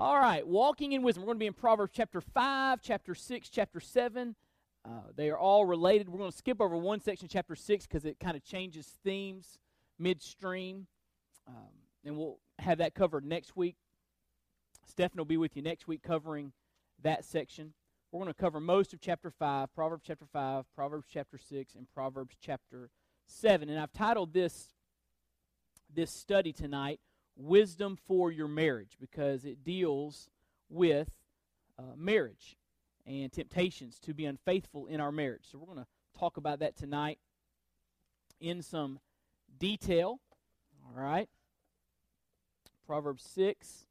All right, walking in wisdom. We're going to be in Proverbs chapter 5, chapter 6, chapter 7. Uh, they are all related. We're going to skip over one section, chapter 6, because it kind of changes themes midstream. Um, and we'll have that covered next week. Stephen will be with you next week covering that section. We're going to cover most of chapter 5, Proverbs chapter 5, Proverbs chapter 6, and Proverbs chapter 7. And I've titled this, this study tonight, Wisdom for Your Marriage, because it deals with uh, marriage and temptations to be unfaithful in our marriage. So we're going to talk about that tonight in some detail. All right. Proverbs 6,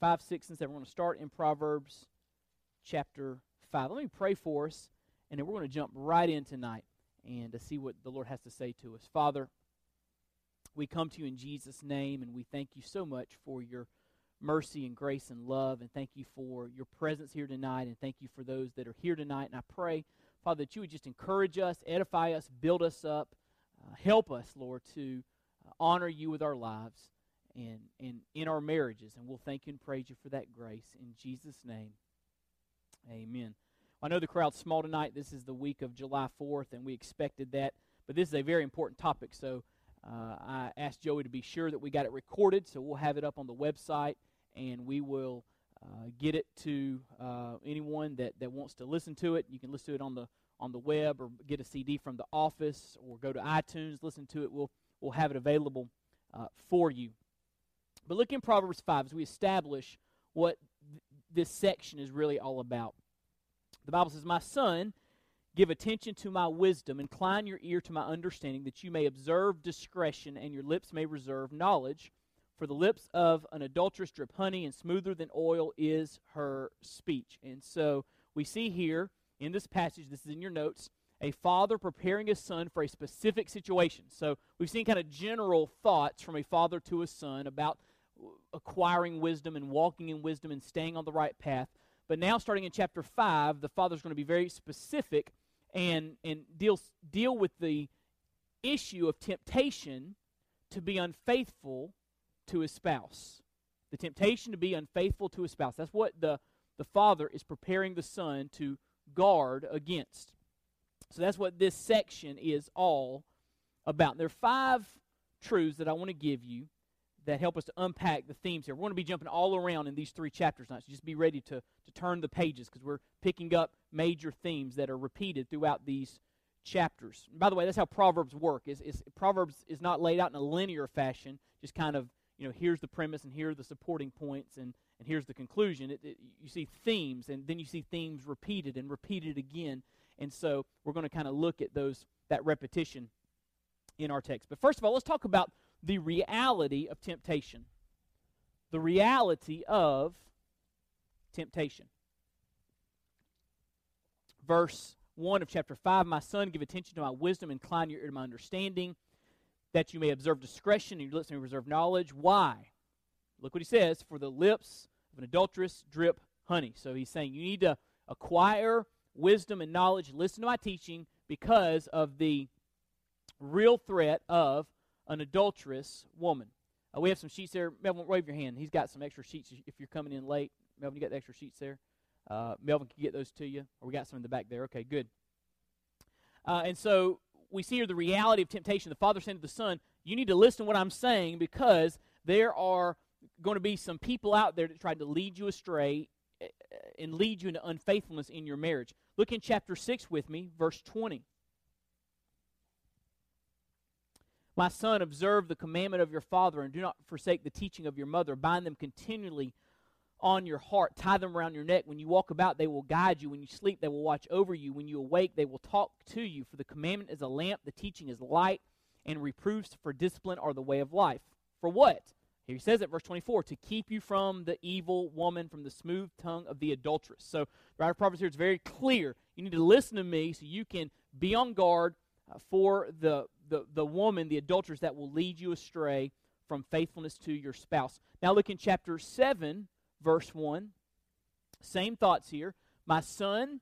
5, 6, and 7. We're going to start in Proverbs chapter 5. Let me pray for us, and then we're going to jump right in tonight and to see what the Lord has to say to us. Father, we come to you in Jesus' name, and we thank you so much for your mercy and grace and love, and thank you for your presence here tonight, and thank you for those that are here tonight. And I pray, Father, that you would just encourage us, edify us, build us up, uh, help us, Lord, to uh, honor you with our lives and, and in our marriages. And we'll thank you and praise you for that grace. In Jesus' name, Amen. I know the crowd's small tonight. This is the week of July 4th, and we expected that. But this is a very important topic, so uh, I asked Joey to be sure that we got it recorded, so we'll have it up on the website, and we will uh, get it to uh, anyone that, that wants to listen to it. You can listen to it on the on the web, or get a CD from the office, or go to iTunes, listen to it. We'll we'll have it available uh, for you. But look in Proverbs 5 as we establish what this section is really all about. The Bible says, My son, give attention to my wisdom, incline your ear to my understanding, that you may observe discretion and your lips may reserve knowledge. For the lips of an adulteress drip honey, and smoother than oil is her speech. And so we see here in this passage, this is in your notes, a father preparing his son for a specific situation. So we've seen kind of general thoughts from a father to a son about acquiring wisdom and walking in wisdom and staying on the right path. But now, starting in chapter 5, the father's going to be very specific and, and deal, deal with the issue of temptation to be unfaithful to his spouse. The temptation to be unfaithful to his spouse. That's what the, the father is preparing the son to guard against. So that's what this section is all about. There are five truths that I want to give you that help us to unpack the themes here. We're going to be jumping all around in these three chapters tonight, so just be ready to, to turn the pages because we're picking up major themes that are repeated throughout these chapters. And by the way, that's how Proverbs work. Is, is Proverbs is not laid out in a linear fashion, just kind of, you know, here's the premise and here are the supporting points and, and here's the conclusion. It, it, you see themes, and then you see themes repeated and repeated again. And so we're going to kind of look at those that repetition in our text. But first of all, let's talk about the reality of temptation. The reality of temptation. Verse 1 of chapter 5 My son, give attention to my wisdom, incline your ear to my understanding, that you may observe discretion and your lips may reserve knowledge. Why? Look what he says For the lips of an adulteress drip honey. So he's saying you need to acquire wisdom and knowledge, listen to my teaching, because of the real threat of an adulterous woman. Uh, we have some sheets there. Melvin, wave your hand. He's got some extra sheets if you're coming in late. Melvin, you got the extra sheets there? Uh, Melvin can get those to you. Or we got some in the back there. Okay, good. Uh, and so we see here the reality of temptation. The father saying to the son, You need to listen to what I'm saying because there are going to be some people out there that try to lead you astray eh, eh, and lead you into unfaithfulness in your marriage. Look in chapter 6 with me, verse 20. My son, observe the commandment of your father and do not forsake the teaching of your mother. Bind them continually on your heart. Tie them around your neck. When you walk about, they will guide you. When you sleep, they will watch over you. When you awake, they will talk to you. For the commandment is a lamp, the teaching is light, and reproofs for discipline are the way of life. For what? Here he says it, verse 24, to keep you from the evil woman, from the smooth tongue of the adulteress. So the writer of Proverbs here is very clear. You need to listen to me so you can be on guard uh, for the the, the woman, the adulteress, that will lead you astray from faithfulness to your spouse. Now look in chapter 7, verse 1. Same thoughts here. My son,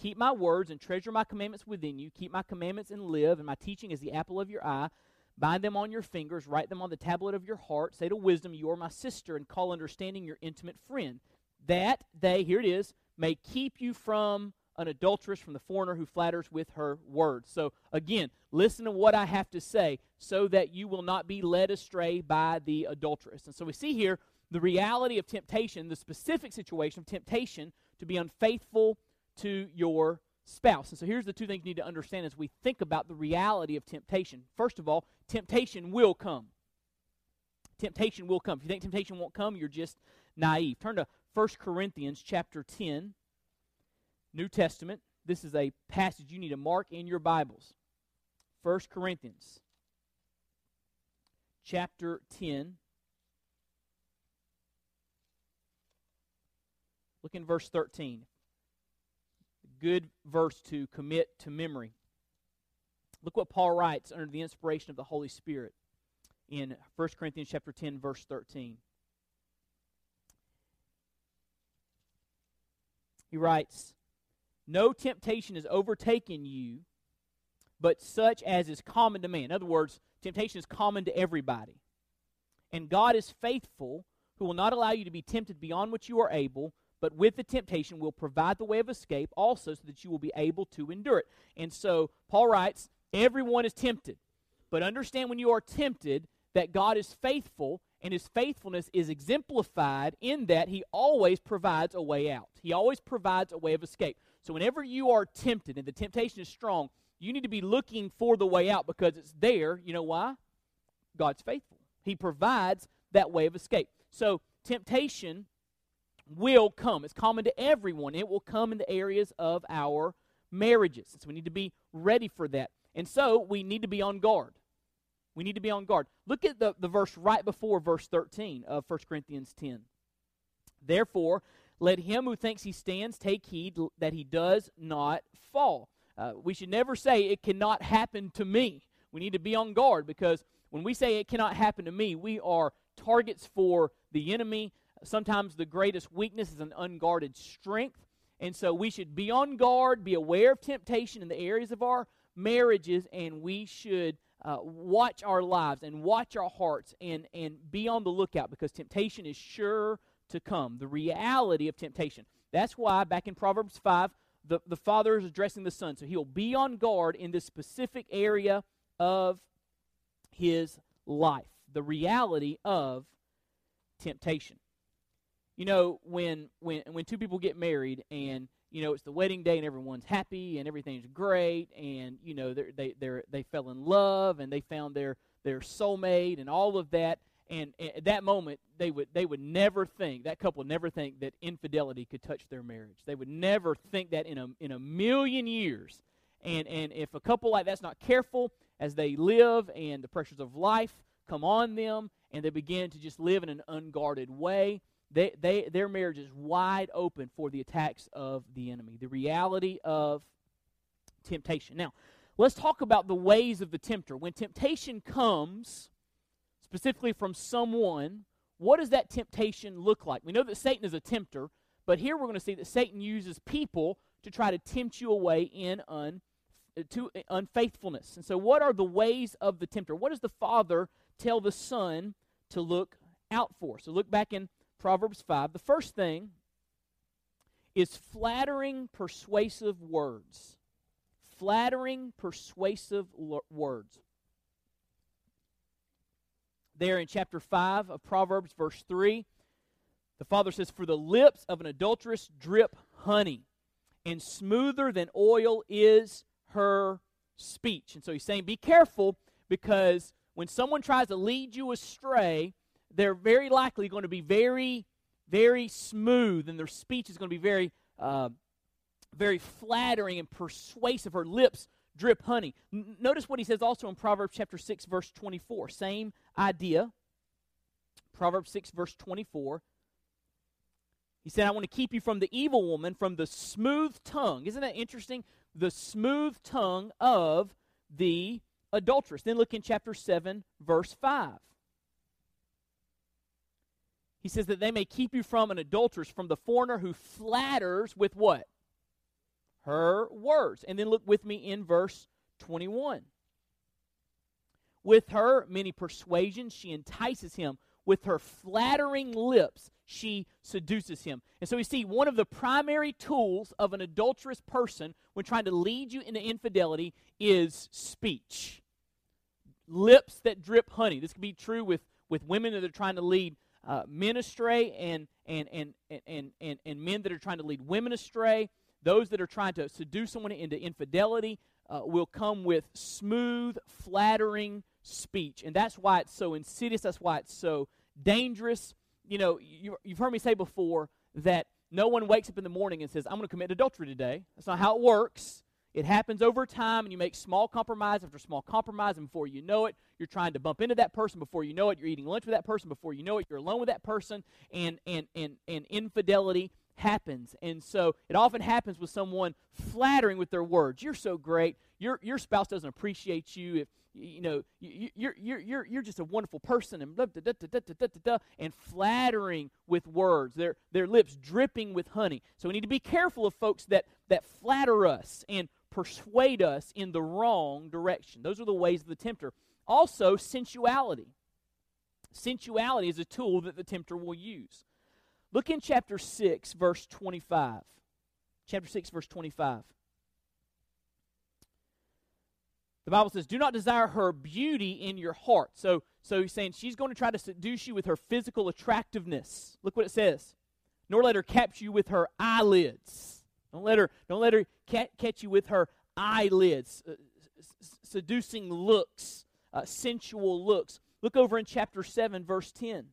keep my words and treasure my commandments within you. Keep my commandments and live, and my teaching is the apple of your eye. Bind them on your fingers, write them on the tablet of your heart. Say to wisdom, You are my sister, and call understanding your intimate friend. That they, here it is, may keep you from an adulteress, from the foreigner who flatters with her words. So, again, listen to what I have to say so that you will not be led astray by the adulteress. And so we see here the reality of temptation, the specific situation of temptation to be unfaithful to your spouse. And so here's the two things you need to understand as we think about the reality of temptation. First of all, temptation will come. Temptation will come. If you think temptation won't come, you're just naive. Turn to 1 Corinthians chapter 10, New Testament. This is a passage you need to mark in your Bibles. 1 Corinthians chapter 10. Look in verse 13 good verse to commit to memory. Look what Paul writes under the inspiration of the Holy Spirit in 1 Corinthians chapter 10 verse 13. He writes, "No temptation has overtaken you, but such as is common to man." In other words, temptation is common to everybody. And God is faithful, who will not allow you to be tempted beyond what you are able, but with the temptation will provide the way of escape also so that you will be able to endure it. And so Paul writes, everyone is tempted. But understand when you are tempted that God is faithful and his faithfulness is exemplified in that he always provides a way out. He always provides a way of escape. So whenever you are tempted and the temptation is strong, you need to be looking for the way out because it's there. You know why? God's faithful. He provides that way of escape. So temptation will come. It's common to everyone. It will come in the areas of our marriages. So we need to be ready for that. And so we need to be on guard. We need to be on guard. Look at the, the verse right before verse 13 of 1 Corinthians 10. Therefore, let him who thinks he stands take heed that he does not fall. Uh, we should never say it cannot happen to me. We need to be on guard because when we say it cannot happen to me, we are targets for the enemy. Sometimes the greatest weakness is an unguarded strength. And so we should be on guard, be aware of temptation in the areas of our marriages, and we should uh, watch our lives and watch our hearts and, and be on the lookout because temptation is sure to come. The reality of temptation. That's why back in Proverbs 5, the, the father is addressing the son. So he'll be on guard in this specific area of his life. The reality of temptation you know when when when two people get married and you know it's the wedding day and everyone's happy and everything's great and you know they they they fell in love and they found their their soulmate and all of that and, at that moment they would they would never think that couple would never think that infidelity could touch their marriage they would never think that in a in a million years and and if a couple like that's not careful as they live and the pressures of life come on them and they begin to just live in an unguarded way they, they, their marriage is wide open for the attacks of the enemy, the reality of temptation. Now, let's talk about the ways of the tempter. When temptation comes, specifically from someone, what does that temptation look like? We know that Satan is a tempter, but here we're going to see that Satan uses people to try to tempt you away in un, to uh, unfaithfulness. And so, what are the ways of the tempter? What does the Father tell the Son to look out for? So, look back in Proverbs 5. The first thing is flattering, persuasive words. Flattering, persuasive words. There in chapter 5 of Proverbs, verse 3, the Father says, For the lips of an adulteress drip honey, and smoother than oil is her speech. And so he's saying, Be careful because when someone tries to lead you astray, they're very likely going to be very, very smooth, and their speech is going to be very, uh, very flattering and persuasive. Her lips drip honey. N- notice what he says also in Proverbs chapter 6, verse 24. Same idea. Proverbs 6, verse 24. He said, I want to keep you from the evil woman, from the smooth tongue. Isn't that interesting? The smooth tongue of the adulteress. Then look in chapter 7, verse 5. He says that they may keep you from an adulteress, from the foreigner who flatters with what? Her words. And then look with me in verse 21. with her many persuasions, she entices him. With her flattering lips, she seduces him. And so we see one of the primary tools of an adulterous person when trying to lead you into infidelity is speech. Lips that drip honey. This can be true with, with women that are trying to lead uh, men astray and, and, and, and, and, and men that are trying to lead women astray. Those that are trying to seduce someone into infidelity uh, will come with smooth, flattering speech. And that's why it's so insidious. That's why it's so dangerous. You know, you, you've heard me say before that no one wakes up in the morning and says, I'm going to commit adultery today. That's not how it works. It happens over time, and you make small compromise after small compromise, and before you know it, you're trying to bump into that person. Before you know it, you're eating lunch with that person. Before you know it, you're alone with that person, and and and and infidelity happens. And so it often happens with someone flattering with their words. You're so great. Your your spouse doesn't appreciate you if you know you, you're you're you're you're just a wonderful person and blah, da, da, da, and flattering with words. Their their lips dripping with honey. So we need to be careful of folks that that flatter us and persuade us in the wrong direction. Those are the ways of the tempter. Also, sensuality. Sensuality is a tool that the tempter will use. Look in chapter 6, verse 25. Chapter 6, verse 25. The Bible says, Do not desire her beauty in your heart. So, so he's saying she's going to try to seduce you with her physical attractiveness. Look what it says. Nor let her catch you with her eyelids. Don't let her, don't let her ca- catch you with her eyelids. Uh, seducing looks, uh, sensual looks. Look over in chapter 7, verse 10.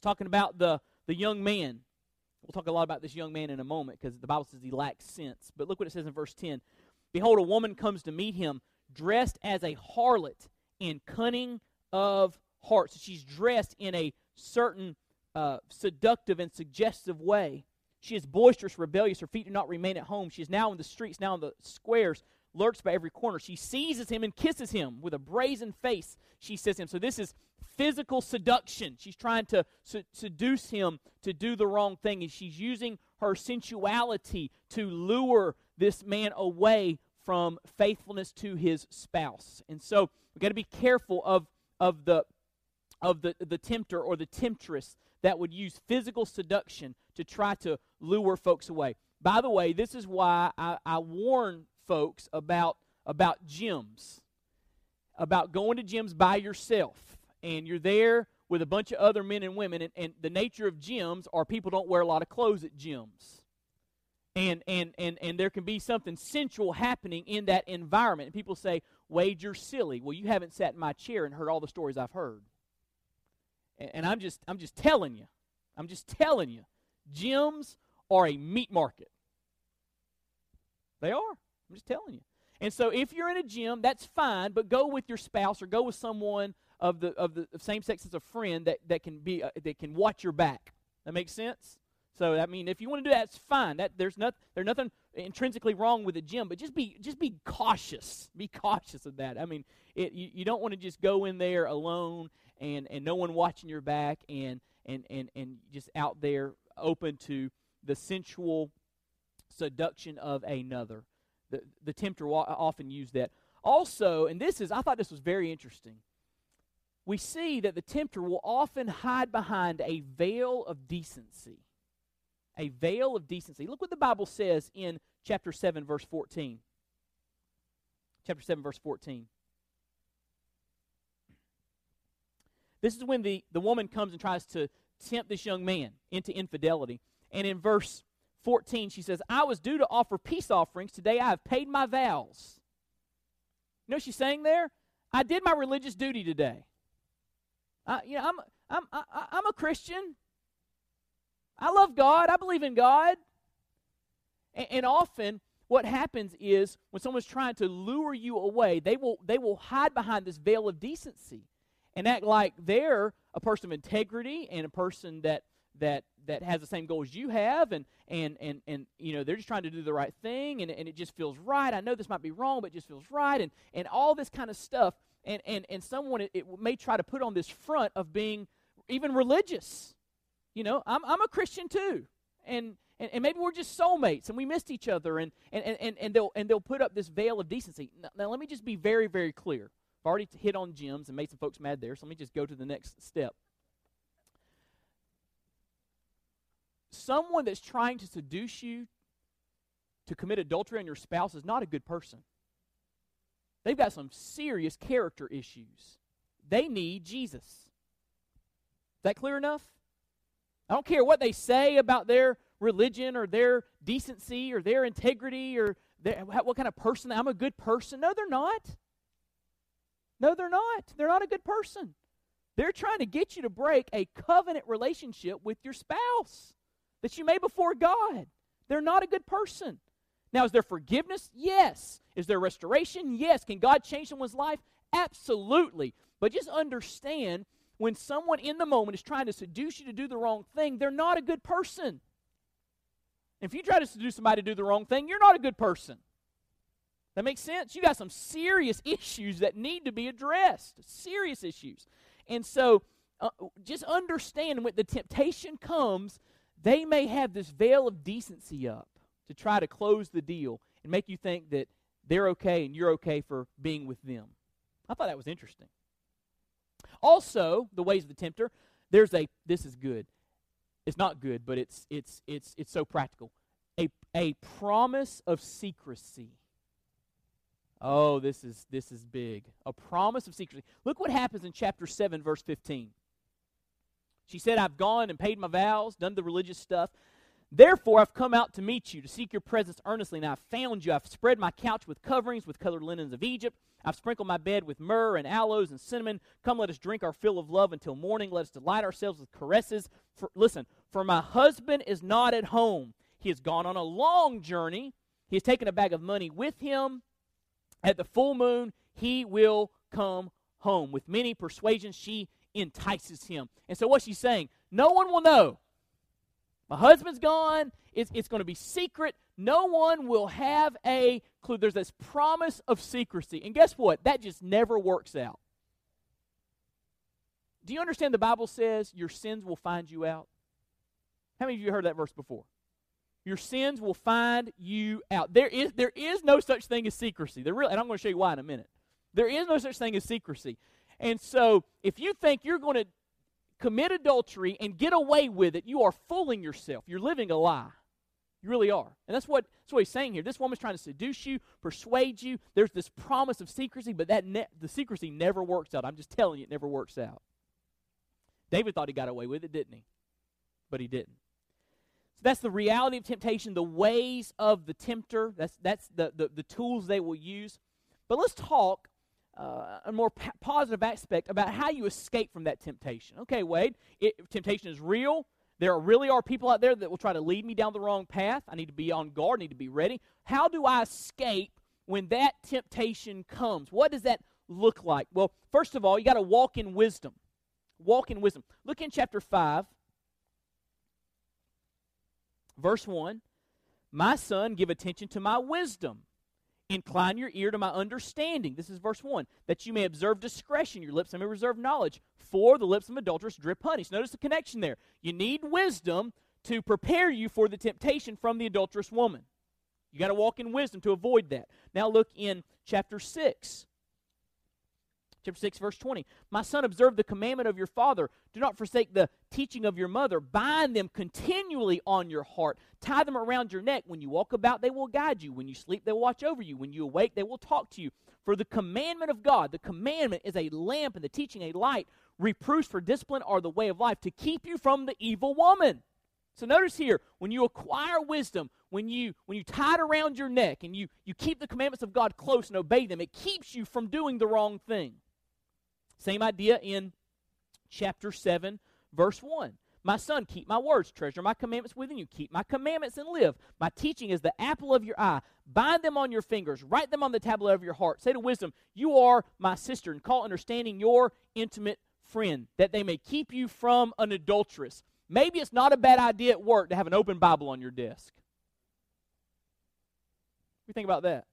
It's talking about the, the young man. We'll talk a lot about this young man in a moment because the Bible says he lacks sense. But look what it says in verse 10 Behold, a woman comes to meet him, dressed as a harlot in cunning of heart. So she's dressed in a certain uh, seductive and suggestive way. She is boisterous, rebellious. Her feet do not remain at home. She is now in the streets, now in the squares, lurks by every corner. She seizes him and kisses him with a brazen face. She says to him. So this is physical seduction. She's trying to seduce him to do the wrong thing, and she's using her sensuality to lure this man away from faithfulness to his spouse. And so we've got to be careful of, of the of the, the tempter or the temptress that would use physical seduction to try to lure folks away. By the way, this is why I, I warn folks about about gyms, about going to gyms by yourself, and you're there with a bunch of other men and women, and, and the nature of gyms are people don't wear a lot of clothes at gyms. And, and, and, and there can be something sensual happening in that environment. And people say, Wade, you're silly. Well, you haven't sat in my chair and heard all the stories I've heard. And, and I'm, just, I'm just telling you. I'm just telling you. Gyms are a meat market. They are. I'm just telling you. And so if you're in a gym, that's fine, but go with your spouse or go with someone of the of the same sex as a friend that, that can be uh, that can watch your back. That makes sense? So I mean, if you want to do that, it's fine. That there's not there's nothing intrinsically wrong with the gym, but just be just be cautious. Be cautious of that. I mean, it, you, you don't want to just go in there alone and and no one watching your back and and and and just out there open to the sensual seduction of another. The, the tempter often use that. Also, and this is, I thought this was very interesting. We see that the tempter will often hide behind a veil of decency. A veil of decency. Look what the Bible says in chapter 7, verse 14. Chapter 7, verse 14. This is when the, the woman comes and tries to tempt this young man into infidelity. And in verse 14, she says, I was due to offer peace offerings. Today I have paid my vows. You know what she's saying there? I did my religious duty today. I, you know, I'm, I'm, I, I'm a Christian. I love God. I believe in God. And, and often, what happens is when someone's trying to lure you away, they will, they will hide behind this veil of decency and act like they're a person of integrity and a person that that that has the same goals you have and and and and you know they're just trying to do the right thing and, and it just feels right i know this might be wrong but it just feels right and and all this kind of stuff and and and someone it, it may try to put on this front of being even religious you know i'm, I'm a christian too and, and and maybe we're just soulmates and we missed each other and and and, and they'll and they'll put up this veil of decency now, now let me just be very very clear I've already hit on gyms and made some folks mad there, so let me just go to the next step. Someone that's trying to seduce you to commit adultery on your spouse is not a good person. They've got some serious character issues. They need Jesus. Is that clear enough? I don't care what they say about their religion or their decency or their integrity or their, what kind of person I'm a good person. No, they're not. No, they're not. They're not a good person. They're trying to get you to break a covenant relationship with your spouse that you made before God. They're not a good person. Now, is there forgiveness? Yes. Is there restoration? Yes. Can God change someone's life? Absolutely. But just understand when someone in the moment is trying to seduce you to do the wrong thing, they're not a good person. If you try to seduce somebody to do the wrong thing, you're not a good person. That makes sense? You got some serious issues that need to be addressed. Serious issues. And so uh, just understand when the temptation comes, they may have this veil of decency up to try to close the deal and make you think that they're okay and you're okay for being with them. I thought that was interesting. Also, the ways of the tempter, there's a this is good. It's not good, but it's it's it's it's so practical. A a promise of secrecy. Oh, this is this is big. A promise of secrecy. Look what happens in chapter 7 verse 15. She said, "I've gone and paid my vows, done the religious stuff. Therefore, I've come out to meet you, to seek your presence earnestly. And I've found you. I've spread my couch with coverings, with colored linens of Egypt. I've sprinkled my bed with myrrh and aloes and cinnamon. Come, let us drink our fill of love until morning. Let us delight ourselves with caresses. For, listen, for my husband is not at home. He has gone on a long journey. He has taken a bag of money with him. At the full moon, he will come home. With many persuasions, she entices him. And so, what's she saying? No one will know my husband's gone. It's, it's going to be secret. No one will have a clue. There's this promise of secrecy. And guess what? That just never works out. Do you understand the Bible says your sins will find you out? How many of you heard that verse before? Your sins will find you out. There is, there is no such thing as secrecy. There really, and I'm going to show you why in a minute. There is no such thing as secrecy. And so, if you think you're going to commit adultery and get away with it, you are fooling yourself. You're living a lie. You really are. And that's what, that's what he's saying here. This woman's trying to seduce you, persuade you. There's this promise of secrecy, but that ne- the secrecy never works out. I'm just telling you, it never works out. David thought he got away with it, didn't he? But he didn't. So that's the reality of temptation, the ways of the tempter. That's, that's the, the, the tools they will use. But let's talk uh, a more p- positive aspect about how you escape from that temptation. Okay, Wade, it, temptation is real. There really are people out there that will try to lead me down the wrong path. I need to be on guard, I need to be ready. How do I escape when that temptation comes? What does that look like? Well, first of all, you got to walk in wisdom. Walk in wisdom. Look in chapter 5, verse 1. My son, give attention to my wisdom Incline your ear to my understanding. This is verse 1. That you may observe discretion. Your lips may reserve knowledge. For the lips of adulterers drip honey. So notice the connection there. You need wisdom to prepare you for the temptation from the adulterous woman. You got to walk in wisdom to avoid that. Now look in chapter 6 chapter 6 verse 20 my son observe the commandment of your father. Do not forsake the teaching of your mother. Bind them continually on your heart. Tie them around your neck. When you walk about they will guide you. When you sleep they will watch over you. When you awake they will talk to you. For the commandment of god the commandment is a lamp and the teaching a light. Reproofs for discipline are the way of life to keep you from the evil woman. So notice here when you acquire wisdom when you when you tie it around your neck and you you keep the commandments of god close and obey them it keeps you from doing the wrong thing same idea in chapter 7, verse 1. My son, keep my words, treasure my commandments within you. Keep my commandments and live. My teaching is the apple of your eye. Bind them on your fingers, write them on the tablet of your heart. Say to wisdom, You are my sister, and call understanding your intimate friend, that they may keep you from an adulteress. Maybe it's not a bad idea at work to have an open Bible on your desk. You think about that?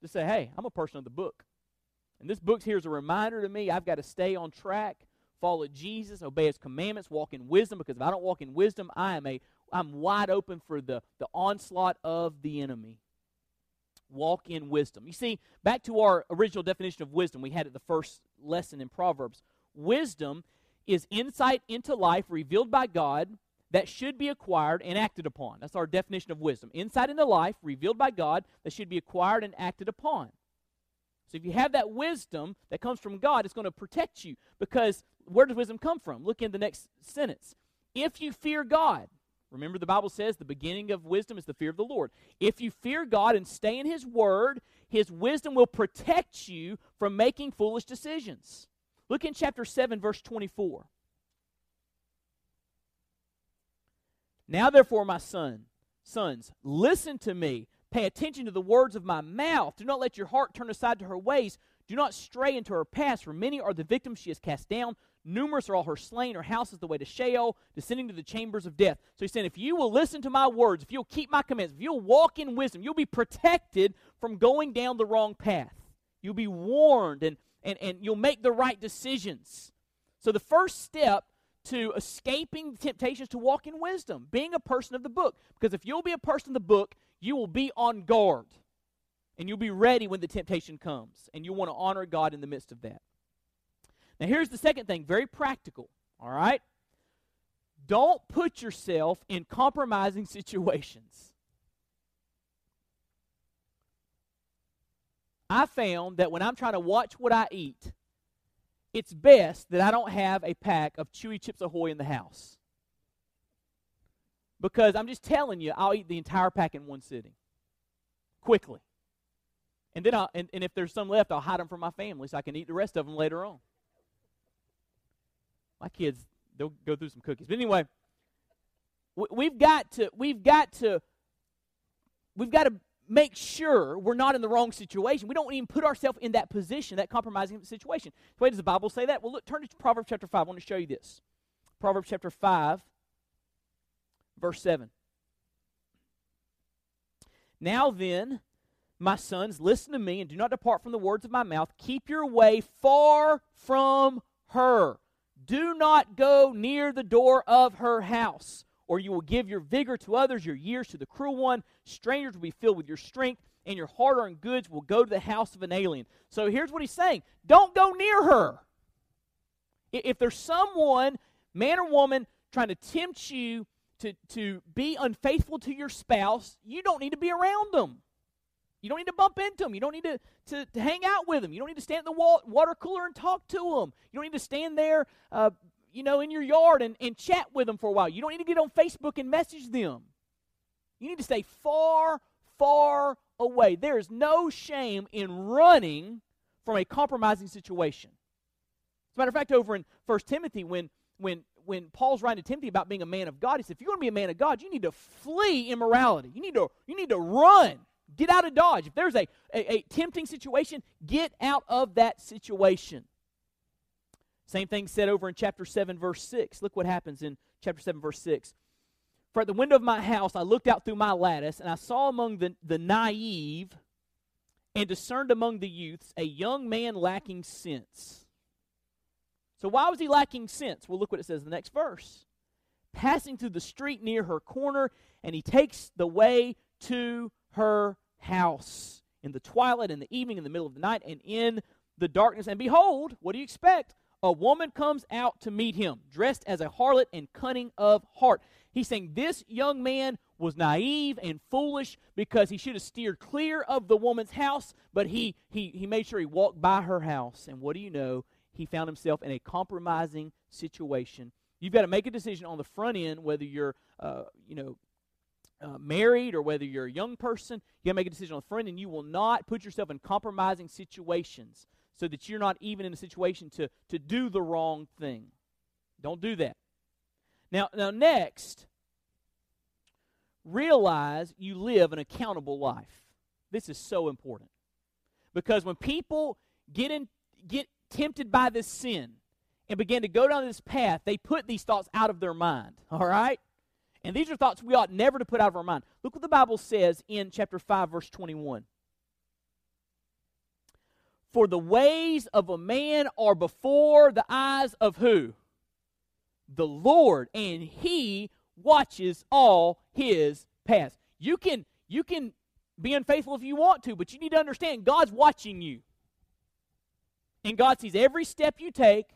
Just say, Hey, I'm a person of the book. And this book here is a reminder to me I've got to stay on track, follow Jesus, obey his commandments, walk in wisdom, because if I don't walk in wisdom, I am a I'm wide open for the, the onslaught of the enemy. walk in wisdom. You see, back to our original definition of wisdom, we had it the first lesson in Proverbs. Wisdom is insight into life revealed by God that should be acquired and acted upon. That's our definition of wisdom. Insight into life revealed by God that should be acquired and acted upon. So if you have that wisdom that comes from God, it's going to protect you because where does wisdom come from? Look in the next sentence. If you fear God, remember the Bible says the beginning of wisdom is the fear of the Lord. If you fear God and stay in His Word, His wisdom will protect you from making foolish decisions. Look in chapter 7, verse 24. Now, therefore, my son, sons, listen to me. Pay attention to the words of my mouth. Do not let your heart turn aside to her ways. Do not stray into her paths, for many are the victims she has cast down. Numerous are all her slain. Her house is the way to Sheol, descending to the chambers of death. So he's saying, if you will listen to my words, if you'll keep my commands, if you'll walk in wisdom, you'll be protected from going down the wrong path. You'll be warned and, and, and you'll make the right decisions. So the first step to escaping temptations to walk in wisdom, being a person of the book. Because if you'll be a person of the book, you will be on guard and you'll be ready when the temptation comes, and you'll want to honor God in the midst of that. Now, here's the second thing very practical, all right? Don't put yourself in compromising situations. I found that when I'm trying to watch what I eat, it's best that I don't have a pack of Chewy Chips Ahoy in the house. Because I'm just telling you, I'll eat the entire pack in one sitting. Quickly. And then, i and, and if there's some left, I'll hide them from my family so I can eat the rest of them later on. My kids, they'll go through some cookies. But anyway, we've got to, we've got to, we've got to make sure we're not in the wrong situation. We don't even put ourselves in that position, that compromising situation. Why does the Bible say that? Well, look, turn to Proverbs chapter 5. I want to show you this. Proverbs chapter 5, verse 7. Now then, my sons, listen to me and do not depart from the words of my mouth. Keep your way far from her. Do not go near the door of her house or you will give your vigor to others, your years to the cruel one. Strangers will be filled with your strength, and your hard earned goods will go to the house of an alien. So here's what he's saying don't go near her. If there's someone, man or woman, trying to tempt you to, to be unfaithful to your spouse, you don't need to be around them. You don't need to bump into them. You don't need to, to, to hang out with them. You don't need to stand at the water cooler and talk to them. You don't need to stand there uh, you know, in your yard and, and chat with them for a while. You don't need to get on Facebook and message them. You need to stay far, far away. There is no shame in running from a compromising situation. As a matter of fact, over in 1 Timothy, when, when, when Paul's writing to Timothy about being a man of God, he said, if you want to be a man of God, you need to flee immorality. You need to, you need to run. Get out of Dodge. If there's a, a, a tempting situation, get out of that situation. Same thing said over in chapter 7, verse 6. Look what happens in chapter 7, verse 6. For at the window of my house I looked out through my lattice, and I saw among the, the naive and discerned among the youths a young man lacking sense. So, why was he lacking sense? Well, look what it says in the next verse. Passing through the street near her corner, and he takes the way to her house in the twilight, in the evening, in the middle of the night, and in the darkness. And behold, what do you expect? a woman comes out to meet him, dressed as a harlot and cunning of heart. He's saying this young man was naive and foolish because he should have steered clear of the woman's house, but he, he, he made sure he walked by her house. And what do you know? He found himself in a compromising situation. You've got to make a decision on the front end whether you're, uh, you know, uh, married or whether you're a young person. You got to make a decision on the front end. You will not put yourself in compromising situations so that you're not even in a situation to, to do the wrong thing. Don't do that. Now, now next, realize you live an accountable life. This is so important. Because when people get in get tempted by this sin and began to go down this path, they put these thoughts out of their mind. All right? And these are thoughts we ought never to put out of our mind. Look what the Bible says in chapter 5, verse 21. For the ways of a man are before the eyes of who? The Lord, and he watches all his paths. You can you can be unfaithful if you want to, but you need to understand God's watching you. And God sees every step you take,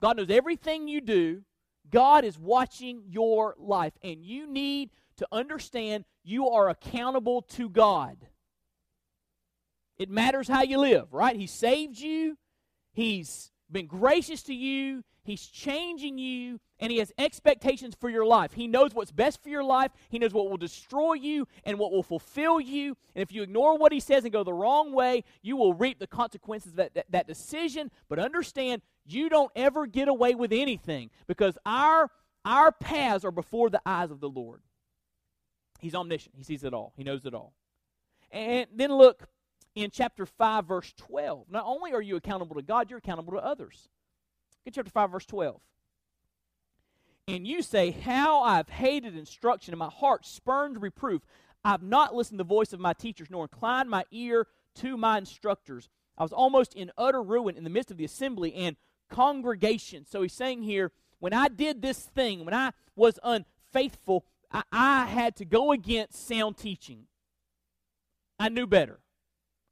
God knows everything you do. God is watching your life, and you need to understand you are accountable to God. It matters how you live, right? He saved you, He's been gracious to you, He's changing you, and He has expectations for your life. He knows what's best for your life, He knows what will destroy you and what will fulfill you. And if you ignore what He says and go the wrong way, you will reap the consequences of that, that, that decision. But understand, you don't ever get away with anything because our, our paths are before the eyes of the Lord. He's omniscient, He sees it all, He knows it all. And then look in chapter 5, verse 12. Not only are you accountable to God, you're accountable to others. Get chapter 5, verse 12. And you say, How I've hated instruction, and my heart spurned reproof. I've not listened to the voice of my teachers, nor inclined my ear to my instructors. I was almost in utter ruin in the midst of the assembly and congregation. So he's saying here, when I did this thing, when I was unfaithful, I, I had to go against sound teaching. I knew better.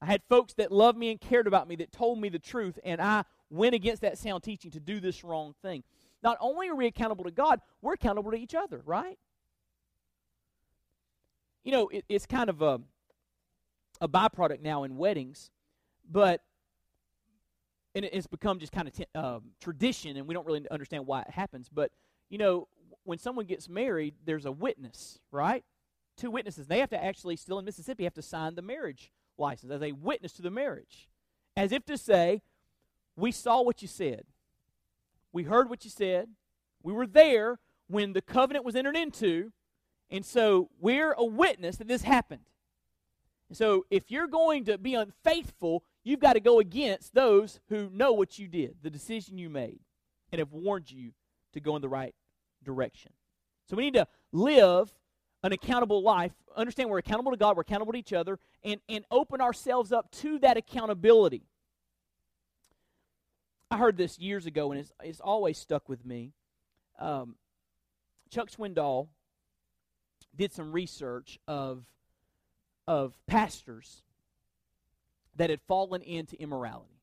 I had folks that loved me and cared about me that told me the truth, and I went against that sound teaching to do this wrong thing. Not only are we accountable to God, we're accountable to each other, right? You know, it, it's kind of a, a byproduct now in weddings, but and it's become just kind of t- uh, tradition, and we don't really understand why it happens. But you know, when someone gets married, there's a witness, right? Two witnesses. They have to actually, still in Mississippi, have to sign the marriage license as a witness to the marriage, as if to say, we saw what you said. We heard what you said. We were there when the covenant was entered into. And so we're a witness that this happened. So if you're going to be unfaithful, you've got to go against those who know what you did, the decision you made, and have warned you to go in the right direction. So we need to live an accountable life, understand we're accountable to God, we're accountable to each other, and, and open ourselves up to that accountability. I heard this years ago, and it's, it's always stuck with me. Um, Chuck Swindoll did some research of, of pastors that had fallen into immorality.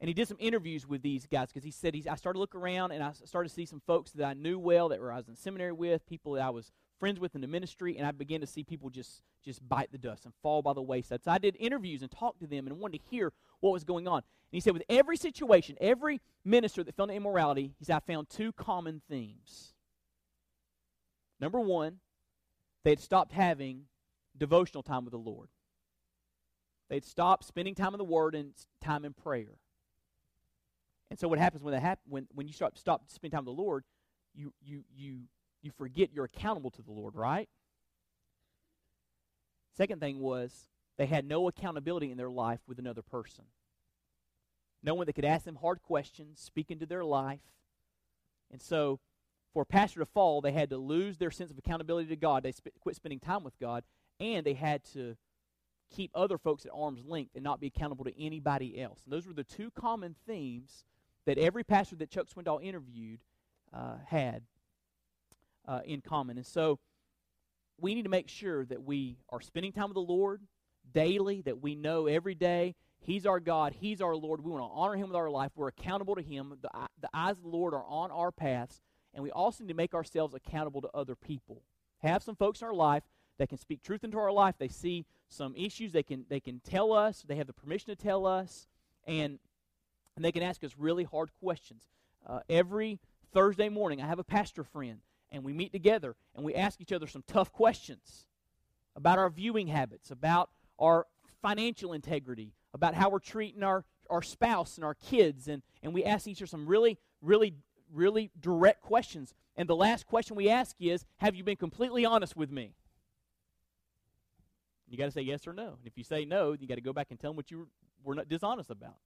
And he did some interviews with these guys because he said he's, I started to look around and I started to see some folks that I knew well that were I was in seminary with, people that I was friends with in the ministry, and I began to see people just just bite the dust and fall by the wayside. So I did interviews and talked to them and wanted to hear what was going on. And he said, with every situation, every minister that fell into immorality, he said, I found two common themes. Number one, they had stopped having devotional time with the Lord. They'd stopped spending time in the Word and time in prayer. And so what happens when that happen, when, when you start stop spending time with the Lord, you you you you forget you're accountable to the Lord, right? Second thing was they had no accountability in their life with another person. No one that could ask them hard questions, speak into their life. And so, for a pastor to fall, they had to lose their sense of accountability to God. They sp- quit spending time with God, and they had to keep other folks at arm's length and not be accountable to anybody else. And those were the two common themes that every pastor that Chuck Swindoll interviewed uh, had uh, in common. And so, we need to make sure that we are spending time with the Lord daily, that we know every day He's our God, He's our Lord. We want to honor Him with our life. We're accountable to Him. The, the eyes of the Lord are on our paths, and we also need to make ourselves accountable to other people. Have some folks in our life that can speak truth into our life. They see some issues, they can, they can tell us, they have the permission to tell us, and, and they can ask us really hard questions. Uh, every Thursday morning, I have a pastor friend and we meet together and we ask each other some tough questions about our viewing habits, about our financial integrity, about how we're treating our, our spouse and our kids. And, and we ask each other some really, really, really direct questions. And the last question we ask is Have you been completely honest with me? You got to say yes or no. And if you say no, you got to go back and tell them what you were not dishonest about.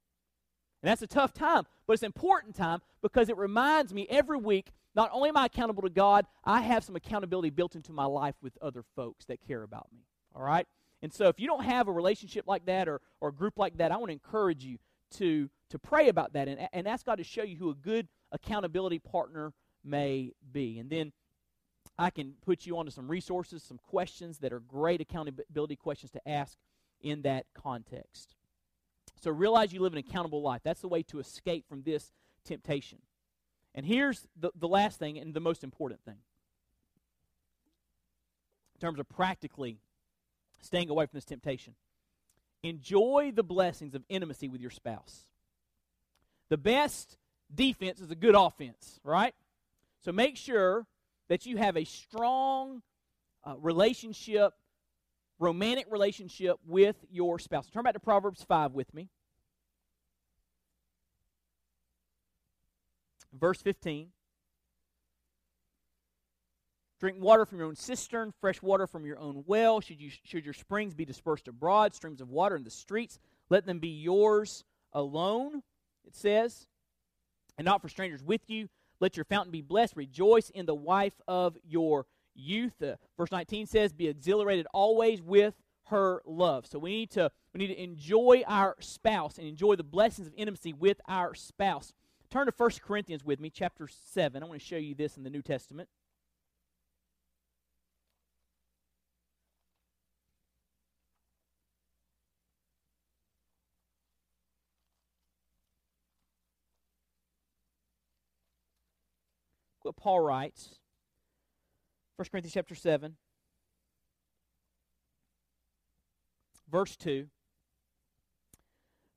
And that's a tough time, but it's an important time because it reminds me every week not only am I accountable to God, I have some accountability built into my life with other folks that care about me. All right? And so if you don't have a relationship like that or, or a group like that, I want to encourage you to, to pray about that and, and ask God to show you who a good accountability partner may be. And then I can put you onto some resources, some questions that are great accountability questions to ask in that context. So realize you live an accountable life. That's the way to escape from this temptation. And here's the, the last thing and the most important thing in terms of practically staying away from this temptation. Enjoy the blessings of intimacy with your spouse. The best defense is a good offense, right? So make sure that you have a strong uh, relationship, romantic relationship with your spouse. Turn back to Proverbs 5 with me. Verse 15. Drink water from your own cistern, fresh water from your own well. Should, you, should your springs be dispersed abroad, streams of water in the streets, let them be yours alone, it says, and not for strangers with you. Let your fountain be blessed. Rejoice in the wife of your youth. Uh, verse 19 says, Be exhilarated always with her love. So we need to we need to enjoy our spouse and enjoy the blessings of intimacy with our spouse. Turn to 1 Corinthians with me, chapter 7. I want to show you this in the New Testament. what Paul writes. 1 Corinthians chapter 7, verse 2.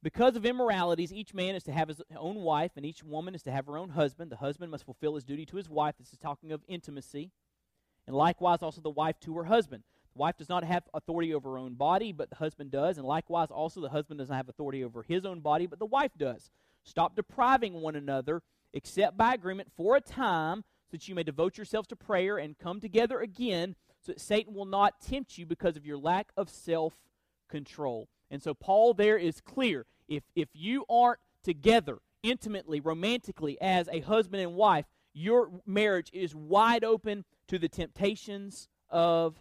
Because of immoralities, each man is to have his own wife, and each woman is to have her own husband. The husband must fulfill his duty to his wife. This is talking of intimacy. And likewise, also the wife to her husband. The wife does not have authority over her own body, but the husband does. And likewise, also the husband does not have authority over his own body, but the wife does. Stop depriving one another except by agreement for a time, that you may devote yourselves to prayer and come together again, so that Satan will not tempt you because of your lack of self control. And so Paul there is clear. If if you aren't together intimately, romantically as a husband and wife, your marriage is wide open to the temptations of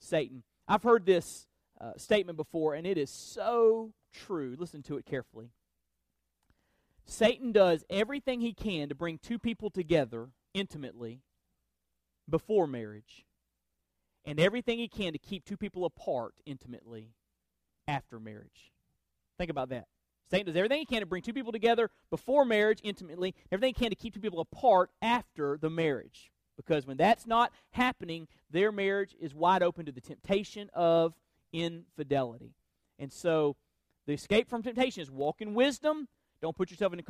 Satan. I've heard this uh, statement before, and it is so true. Listen to it carefully. Satan does everything he can to bring two people together intimately before marriage, and everything he can to keep two people apart intimately after marriage. Think about that. Satan does everything he can to bring two people together before marriage intimately, everything he can to keep two people apart after the marriage. Because when that's not happening, their marriage is wide open to the temptation of infidelity. And so the escape from temptation is walk in wisdom don't put yourself in,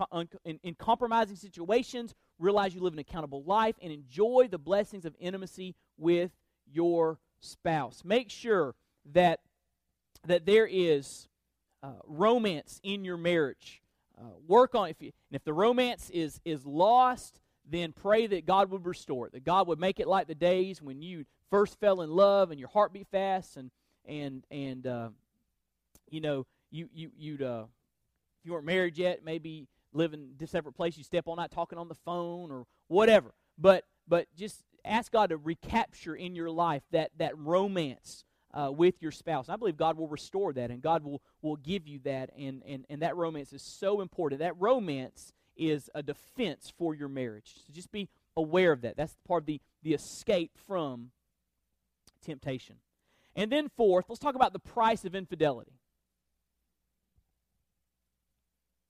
in, in, compromising situations. Realize you live an accountable life and enjoy the blessings of intimacy with your spouse. Make sure that, that there is uh, romance in your marriage. Uh, work on. If, you, and if the romance is, is lost, then pray that God would restore it, that God would make it like the days when you first fell in love and your heart beat fast and, and, and uh, you know, you, you, you'd. Uh, if you weren't married yet, maybe living in this separate place, you step all night talking on the phone or whatever. But but just ask God to recapture in your life that that romance uh, with your spouse. I believe God will restore that, and God will will give you that, and and and that romance is so important. That romance is a defense for your marriage. So just be aware of that. That's part of the the escape from temptation. And then fourth, let's talk about the price of infidelity.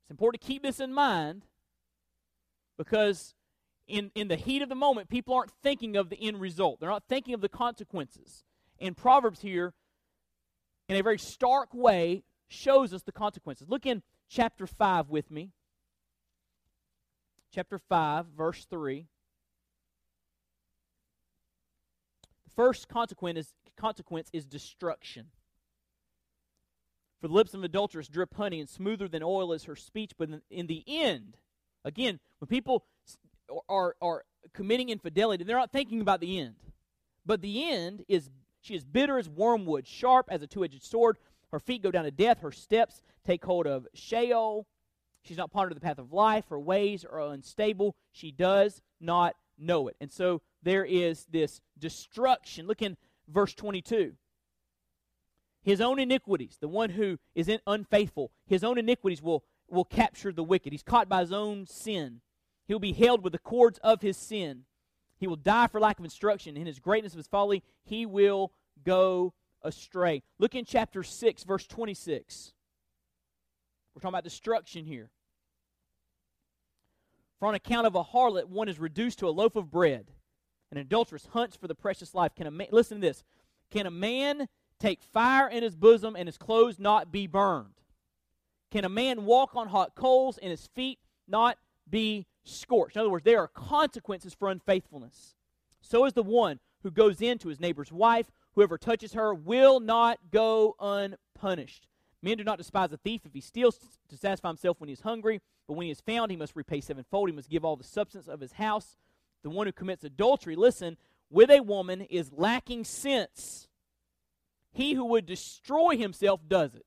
It's important to keep this in mind because in, in the heat of the moment, people aren't thinking of the end result. They're not thinking of the consequences. And Proverbs here, in a very stark way, shows us the consequences. Look in chapter 5 with me. Chapter 5, verse 3. The first consequence is, consequence is destruction. For the lips of adulteress drip honey, and smoother than oil is her speech. But in, in the end, again, when people are, are committing infidelity, they're not thinking about the end. But the end is she is bitter as wormwood, sharp as a two edged sword. Her feet go down to death, her steps take hold of Sheol. She's not pondered the path of life, her ways are unstable. She does not know it. And so there is this destruction. Look in verse 22 his own iniquities, the one who is unfaithful, his own iniquities will, will capture the wicked. He's caught by his own sin. He'll be held with the cords of his sin. He will die for lack of instruction. In his greatness of his folly, he will go astray. Look in chapter 6, verse 26. We're talking about destruction here. For on account of a harlot, one is reduced to a loaf of bread. An adulteress hunts for the precious life. Can a man, listen to this. Can a man take fire in his bosom and his clothes not be burned? Can a man walk on hot coals and his feet not be scorched? In other words, there are consequences for unfaithfulness. So is the one who goes into his neighbor's wife. Whoever touches her will not go unpunished. Men do not despise a thief if he steals to satisfy himself when he is hungry, but when he is found, he must repay sevenfold. He must give all the substance of his house. The one who commits adultery, listen, with a woman is lacking sense. He who would destroy himself does it.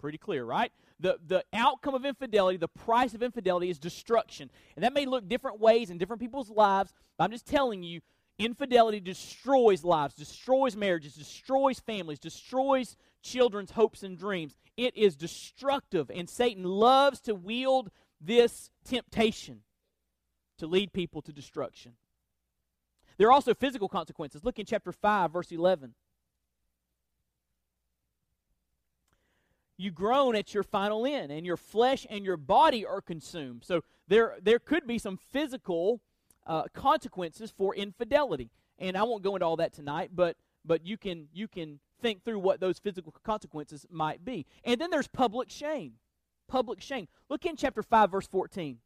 Pretty clear, right? The, the outcome of infidelity, the price of infidelity is destruction. And that may look different ways in different people's lives, but I'm just telling you, infidelity destroys lives, destroys marriages, destroys families, destroys children's hopes and dreams. It is destructive, and Satan loves to wield this temptation to lead people to destruction. There are also physical consequences. Look in chapter 5, verse 11. You groan at your final end, and your flesh and your body are consumed. So there, there could be some physical uh, consequences for infidelity. And I won't go into all that tonight, but but you can you can think through what those physical consequences might be. And then there's public shame. Public shame. Look in chapter 5 verse 14.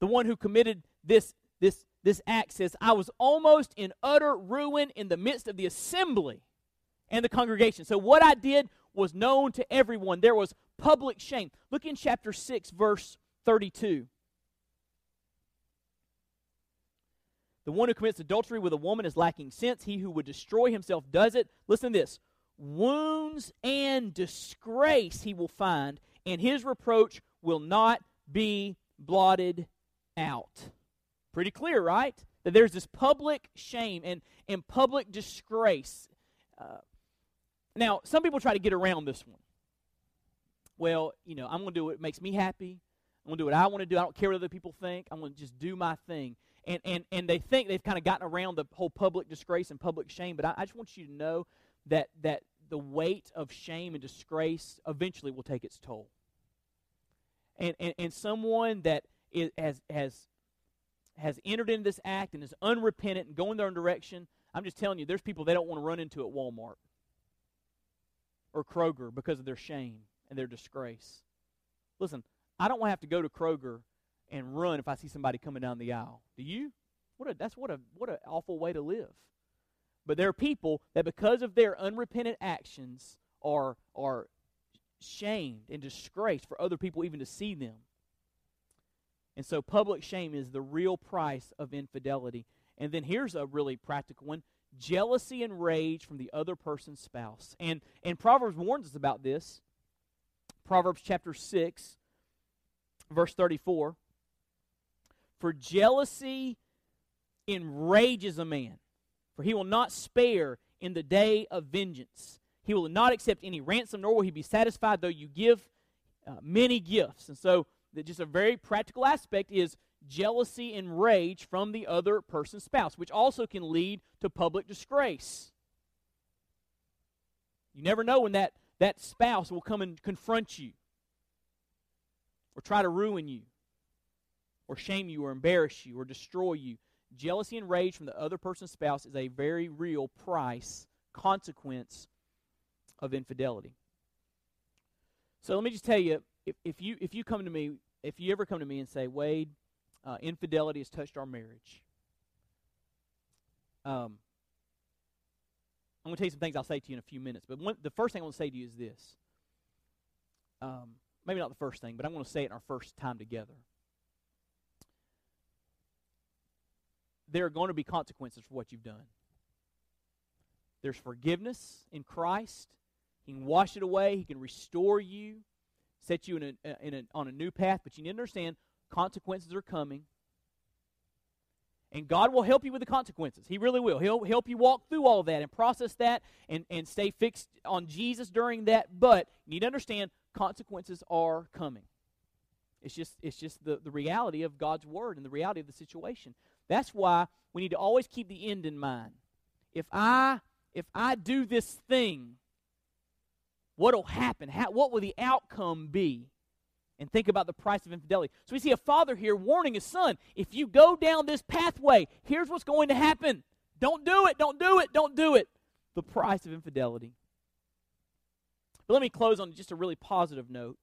The one who committed this this this act says, "I was almost in utter ruin in the midst of the assembly and the congregation." So what I did was known to everyone. There was public shame. Look in chapter 6 verse 32. The one who commits adultery with a woman is lacking sense. He who would destroy himself does it. Listen to this wounds and disgrace he will find, and his reproach will not be blotted out. Pretty clear, right? That there's this public shame and, and public disgrace. Uh, now, some people try to get around this one. Well, you know, I'm going to do what makes me happy. I'm going to do what I want to do. I don't care what other people think. I'm going to just do my thing and, and, and they think they've kind of gotten around the whole public disgrace and public shame. But I, I just want you to know that, that the weight of shame and disgrace eventually will take its toll. And, and, and someone that is, has, has, has entered into this act and is unrepentant and going their own direction, I'm just telling you, there's people they don't want to run into at Walmart or Kroger because of their shame and their disgrace. Listen, I don't want to have to go to Kroger and run if I see somebody coming down the aisle. Do you? What a, that's what a what an awful way to live. But there are people that because of their unrepentant actions are are shamed and disgraced for other people even to see them. And so public shame is the real price of infidelity. And then here's a really practical one jealousy and rage from the other person's spouse. And and Proverbs warns us about this. Proverbs chapter 6 verse 34 for jealousy enrages a man, for he will not spare in the day of vengeance. He will not accept any ransom, nor will he be satisfied, though you give uh, many gifts. And so, just a very practical aspect is jealousy and rage from the other person's spouse, which also can lead to public disgrace. You never know when that, that spouse will come and confront you or try to ruin you or shame you or embarrass you or destroy you. Jealousy and rage from the other person's spouse is a very real price, consequence of infidelity. So let me just tell you if, if you if you come to me, if you ever come to me and say, Wade, uh, infidelity has touched our marriage, um, I'm going to tell you some things I'll say to you in a few minutes. But one, the first thing I want to say to you is this. Um, maybe not the first thing, but I'm going to say it in our first time together. there are going to be consequences for what you've done. There's forgiveness in Christ. He can wash it away. He can restore you, set you in a, in a, on a new path. But you need to understand consequences are coming. And God will help you with the consequences. He really will. He'll help you walk through all that and process that and, and stay fixed on Jesus during that. But you need to understand consequences are coming. It's just it's just the, the reality of God's word and the reality of the situation. That's why we need to always keep the end in mind. If I if I do this thing, what'll happen? How, what will the outcome be? And think about the price of infidelity. So we see a father here warning his son if you go down this pathway, here's what's going to happen. Don't do it, don't do it, don't do it. The price of infidelity. But let me close on just a really positive note.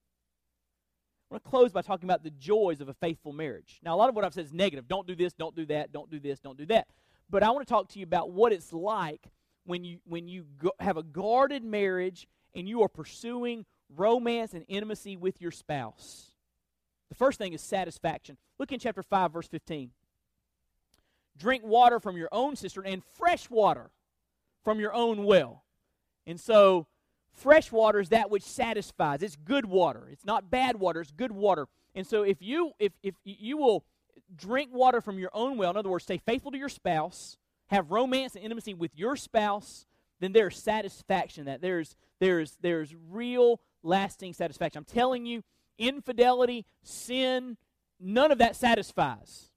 I want to close by talking about the joys of a faithful marriage. Now, a lot of what I've said is negative. Don't do this, don't do that, don't do this, don't do that. But I want to talk to you about what it's like when you when you go, have a guarded marriage and you are pursuing romance and intimacy with your spouse. The first thing is satisfaction. Look in chapter 5 verse 15. Drink water from your own cistern and fresh water from your own well. And so fresh water is that which satisfies. It's good water. It's not bad water, it's good water. And so if you if if you will drink water from your own well, in other words, stay faithful to your spouse, have romance and intimacy with your spouse, then there's satisfaction that there's there's there's real lasting satisfaction. I'm telling you, infidelity, sin, none of that satisfies.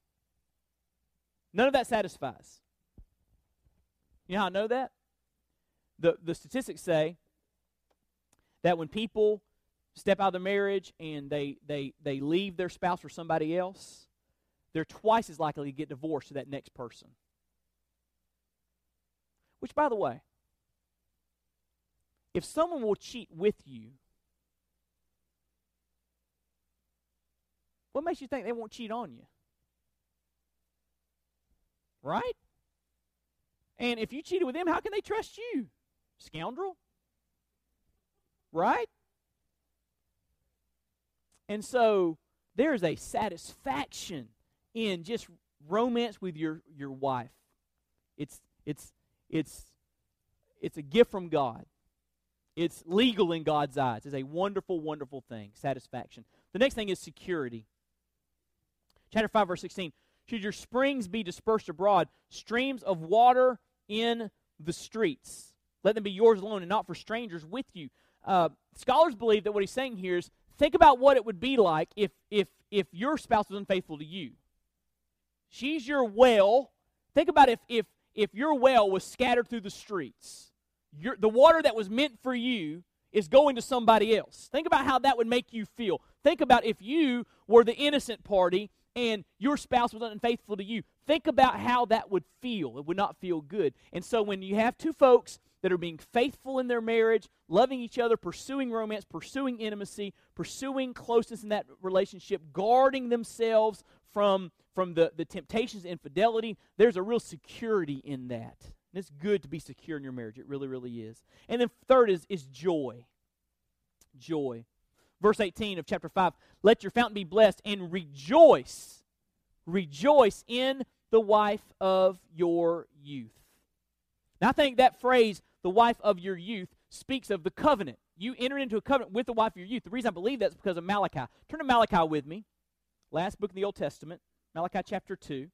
None of that satisfies. You know how I know that? The the statistics say that when people step out of the marriage and they they they leave their spouse for somebody else, they're twice as likely to get divorced to that next person. Which, by the way, if someone will cheat with you, what makes you think they won't cheat on you? Right? And if you cheated with them, how can they trust you? Scoundrel? Right? And so there is a satisfaction in just romance with your, your wife. It's it's it's it's a gift from God. It's legal in God's eyes. It's a wonderful, wonderful thing. Satisfaction. The next thing is security. Chapter 5, verse 16. Should your springs be dispersed abroad, streams of water in the streets, let them be yours alone and not for strangers with you. Uh, scholars believe that what he's saying here is think about what it would be like if, if, if your spouse was unfaithful to you. She's your well. Think about if, if, if your well was scattered through the streets. Your, the water that was meant for you is going to somebody else. Think about how that would make you feel. Think about if you were the innocent party and your spouse was unfaithful to you. Think about how that would feel. It would not feel good. And so when you have two folks that are being faithful in their marriage, loving each other, pursuing romance, pursuing intimacy, pursuing closeness in that relationship, guarding themselves from from the, the temptations infidelity, there's a real security in that. And it's good to be secure in your marriage. It really, really is. And then third is, is joy. Joy. Verse 18 of chapter 5 Let your fountain be blessed and rejoice. Rejoice in the wife of your youth. Now, I think that phrase, the wife of your youth, speaks of the covenant. You entered into a covenant with the wife of your youth. The reason I believe that is because of Malachi. Turn to Malachi with me. Last book in the Old Testament. Malachi chapter 2.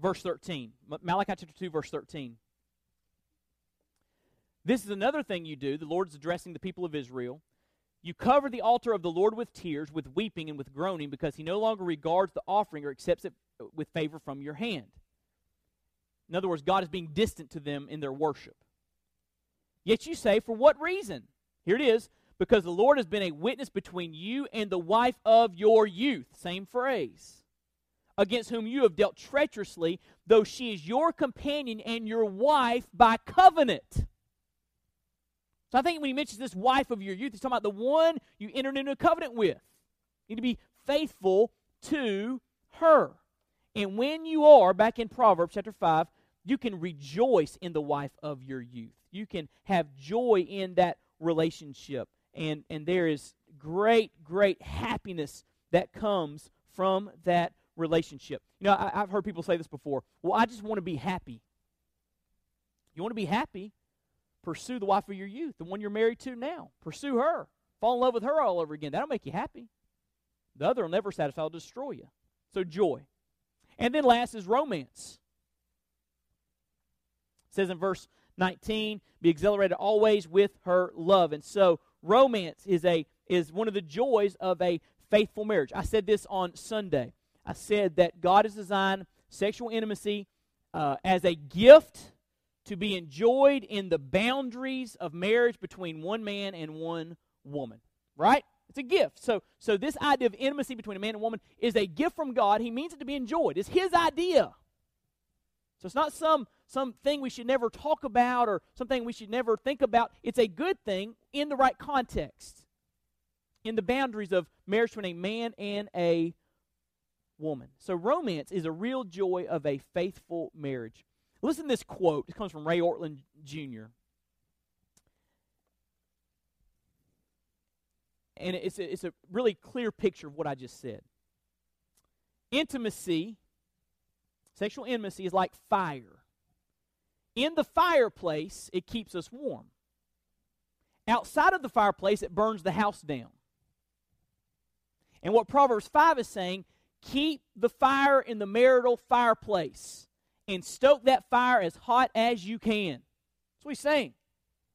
Verse 13. Malachi chapter 2, verse 13. This is another thing you do. The Lord's addressing the people of Israel. You cover the altar of the Lord with tears, with weeping, and with groaning, because he no longer regards the offering or accepts it with favor from your hand. In other words, God is being distant to them in their worship. Yet you say, For what reason? Here it is because the Lord has been a witness between you and the wife of your youth. Same phrase. Against whom you have dealt treacherously, though she is your companion and your wife by covenant. So I think when he mentions this wife of your youth, he's talking about the one you entered into a covenant with. You need to be faithful to her. And when you are, back in Proverbs chapter 5, you can rejoice in the wife of your youth. You can have joy in that relationship. And, and there is great, great happiness that comes from that relationship. You know, I, I've heard people say this before. Well, I just want to be happy. You want to be happy? Pursue the wife of your youth, the one you're married to now. Pursue her. Fall in love with her all over again. That'll make you happy. The other will never satisfy, will destroy you. So, joy. And then last is romance. It says in verse 19, be exhilarated always with her love. And so romance is a is one of the joys of a faithful marriage. I said this on Sunday. I said that God has designed sexual intimacy uh, as a gift to be enjoyed in the boundaries of marriage between one man and one woman. Right? It's a gift. So, so this idea of intimacy between a man and woman is a gift from God. He means it to be enjoyed. It's His idea. So it's not some something we should never talk about or something we should never think about. It's a good thing in the right context, in the boundaries of marriage between a man and a woman. So romance is a real joy of a faithful marriage. Listen to this quote. It comes from Ray Ortlund Jr. And it's a, it's a really clear picture of what I just said. Intimacy, sexual intimacy, is like fire. In the fireplace, it keeps us warm. Outside of the fireplace, it burns the house down. And what Proverbs 5 is saying, keep the fire in the marital fireplace and stoke that fire as hot as you can. That's what he's saying.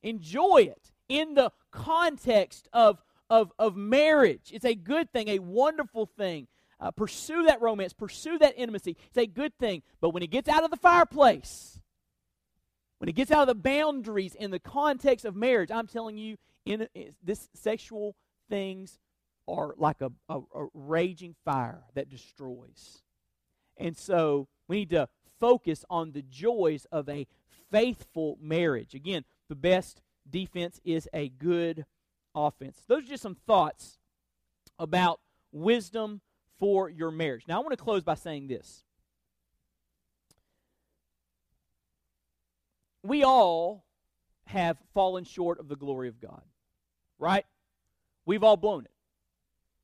Enjoy it in the context of, of, of marriage. It's a good thing, a wonderful thing. Uh, pursue that romance, pursue that intimacy. It's a good thing. But when it gets out of the fireplace, when it gets out of the boundaries in the context of marriage, I'm telling you, in, in this sexual things are like a, a, a raging fire that destroys. And so we need to focus on the joys of a faithful marriage. Again, the best defense is a good offense. Those are just some thoughts about wisdom for your marriage. Now, I want to close by saying this. We all have fallen short of the glory of God, right? We've all blown it.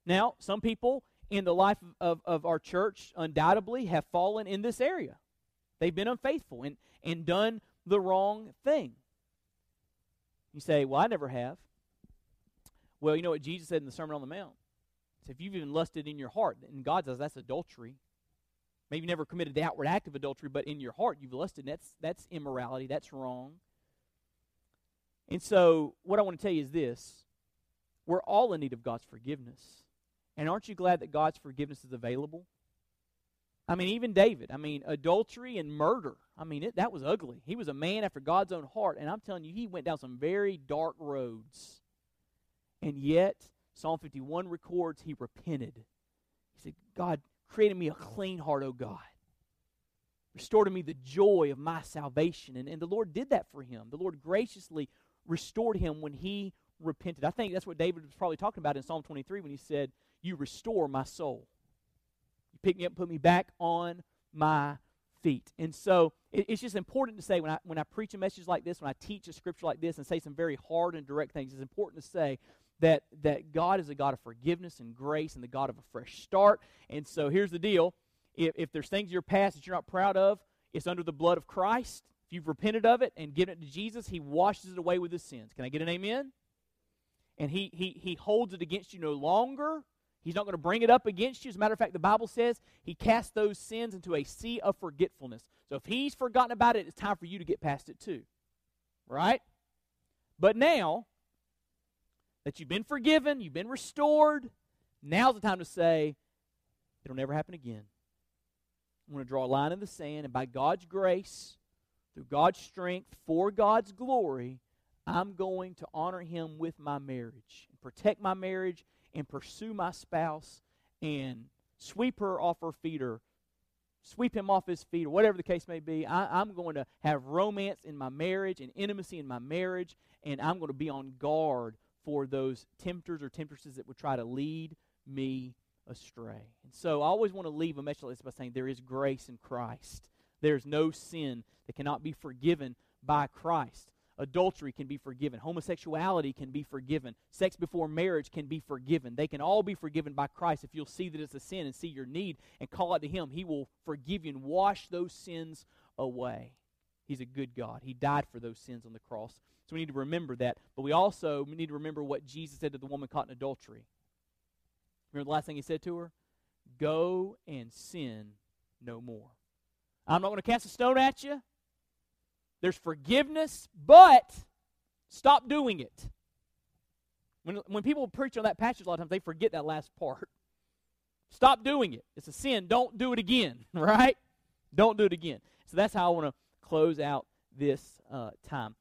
Now, some people in the life of, of our church undoubtedly have fallen in this area. They've been unfaithful and, and done the wrong thing. You say, Well, I never have. Well, you know what Jesus said in the Sermon on the Mount? He if you've even lusted in your heart, and God says that's adultery. Maybe you never committed the outward act of adultery, but in your heart you've lusted. That's that's immorality. That's wrong. And so, what I want to tell you is this: we're all in need of God's forgiveness. And aren't you glad that God's forgiveness is available? I mean, even David. I mean, adultery and murder. I mean, it, that was ugly. He was a man after God's own heart. And I'm telling you, he went down some very dark roads. And yet, Psalm 51 records he repented. He said, God, created me a clean heart, O God. Restore to me the joy of my salvation. And, and the Lord did that for him. The Lord graciously restored him when he repented. I think that's what David was probably talking about in Psalm 23 when he said, You restore my soul. You pick me up, and put me back on my feet. And so it, it's just important to say when I when I preach a message like this, when I teach a scripture like this, and say some very hard and direct things, it's important to say that that God is a God of forgiveness and grace and the God of a fresh start. And so here's the deal: if, if there's things in your past that you're not proud of, it's under the blood of Christ. If you've repented of it and given it to Jesus, He washes it away with His sins. Can I get an amen? And He He He holds it against you no longer. He's not going to bring it up against you. As a matter of fact, the Bible says he cast those sins into a sea of forgetfulness. So if he's forgotten about it, it's time for you to get past it too. Right? But now that you've been forgiven, you've been restored, now's the time to say, it'll never happen again. I'm going to draw a line in the sand, and by God's grace, through God's strength, for God's glory, I'm going to honor him with my marriage and protect my marriage and pursue my spouse and sweep her off her feet or sweep him off his feet or whatever the case may be. I, am going to have romance in my marriage and intimacy in my marriage, and I'm going to be on guard for those tempters or temptresses that would try to lead me astray. And so I always want to leave a message like this by saying there is grace in Christ. There's no sin that cannot be forgiven by Christ. Adultery can be forgiven. Homosexuality can be forgiven. Sex before marriage can be forgiven. They can all be forgiven by Christ if you'll see that it's a sin and see your need and call out to Him. He will forgive you and wash those sins away. He's a good God. He died for those sins on the cross. So we need to remember that. But we also need to remember what Jesus said to the woman caught in adultery. Remember the last thing He said to her? Go and sin no more. I'm not going to cast a stone at you. There's forgiveness, but stop doing it. When, when people preach on that passage a lot of times, they forget that last part. Stop doing it. It's a sin. Don't do it again, right? Don't do it again. So that's how I want to close out this uh, time.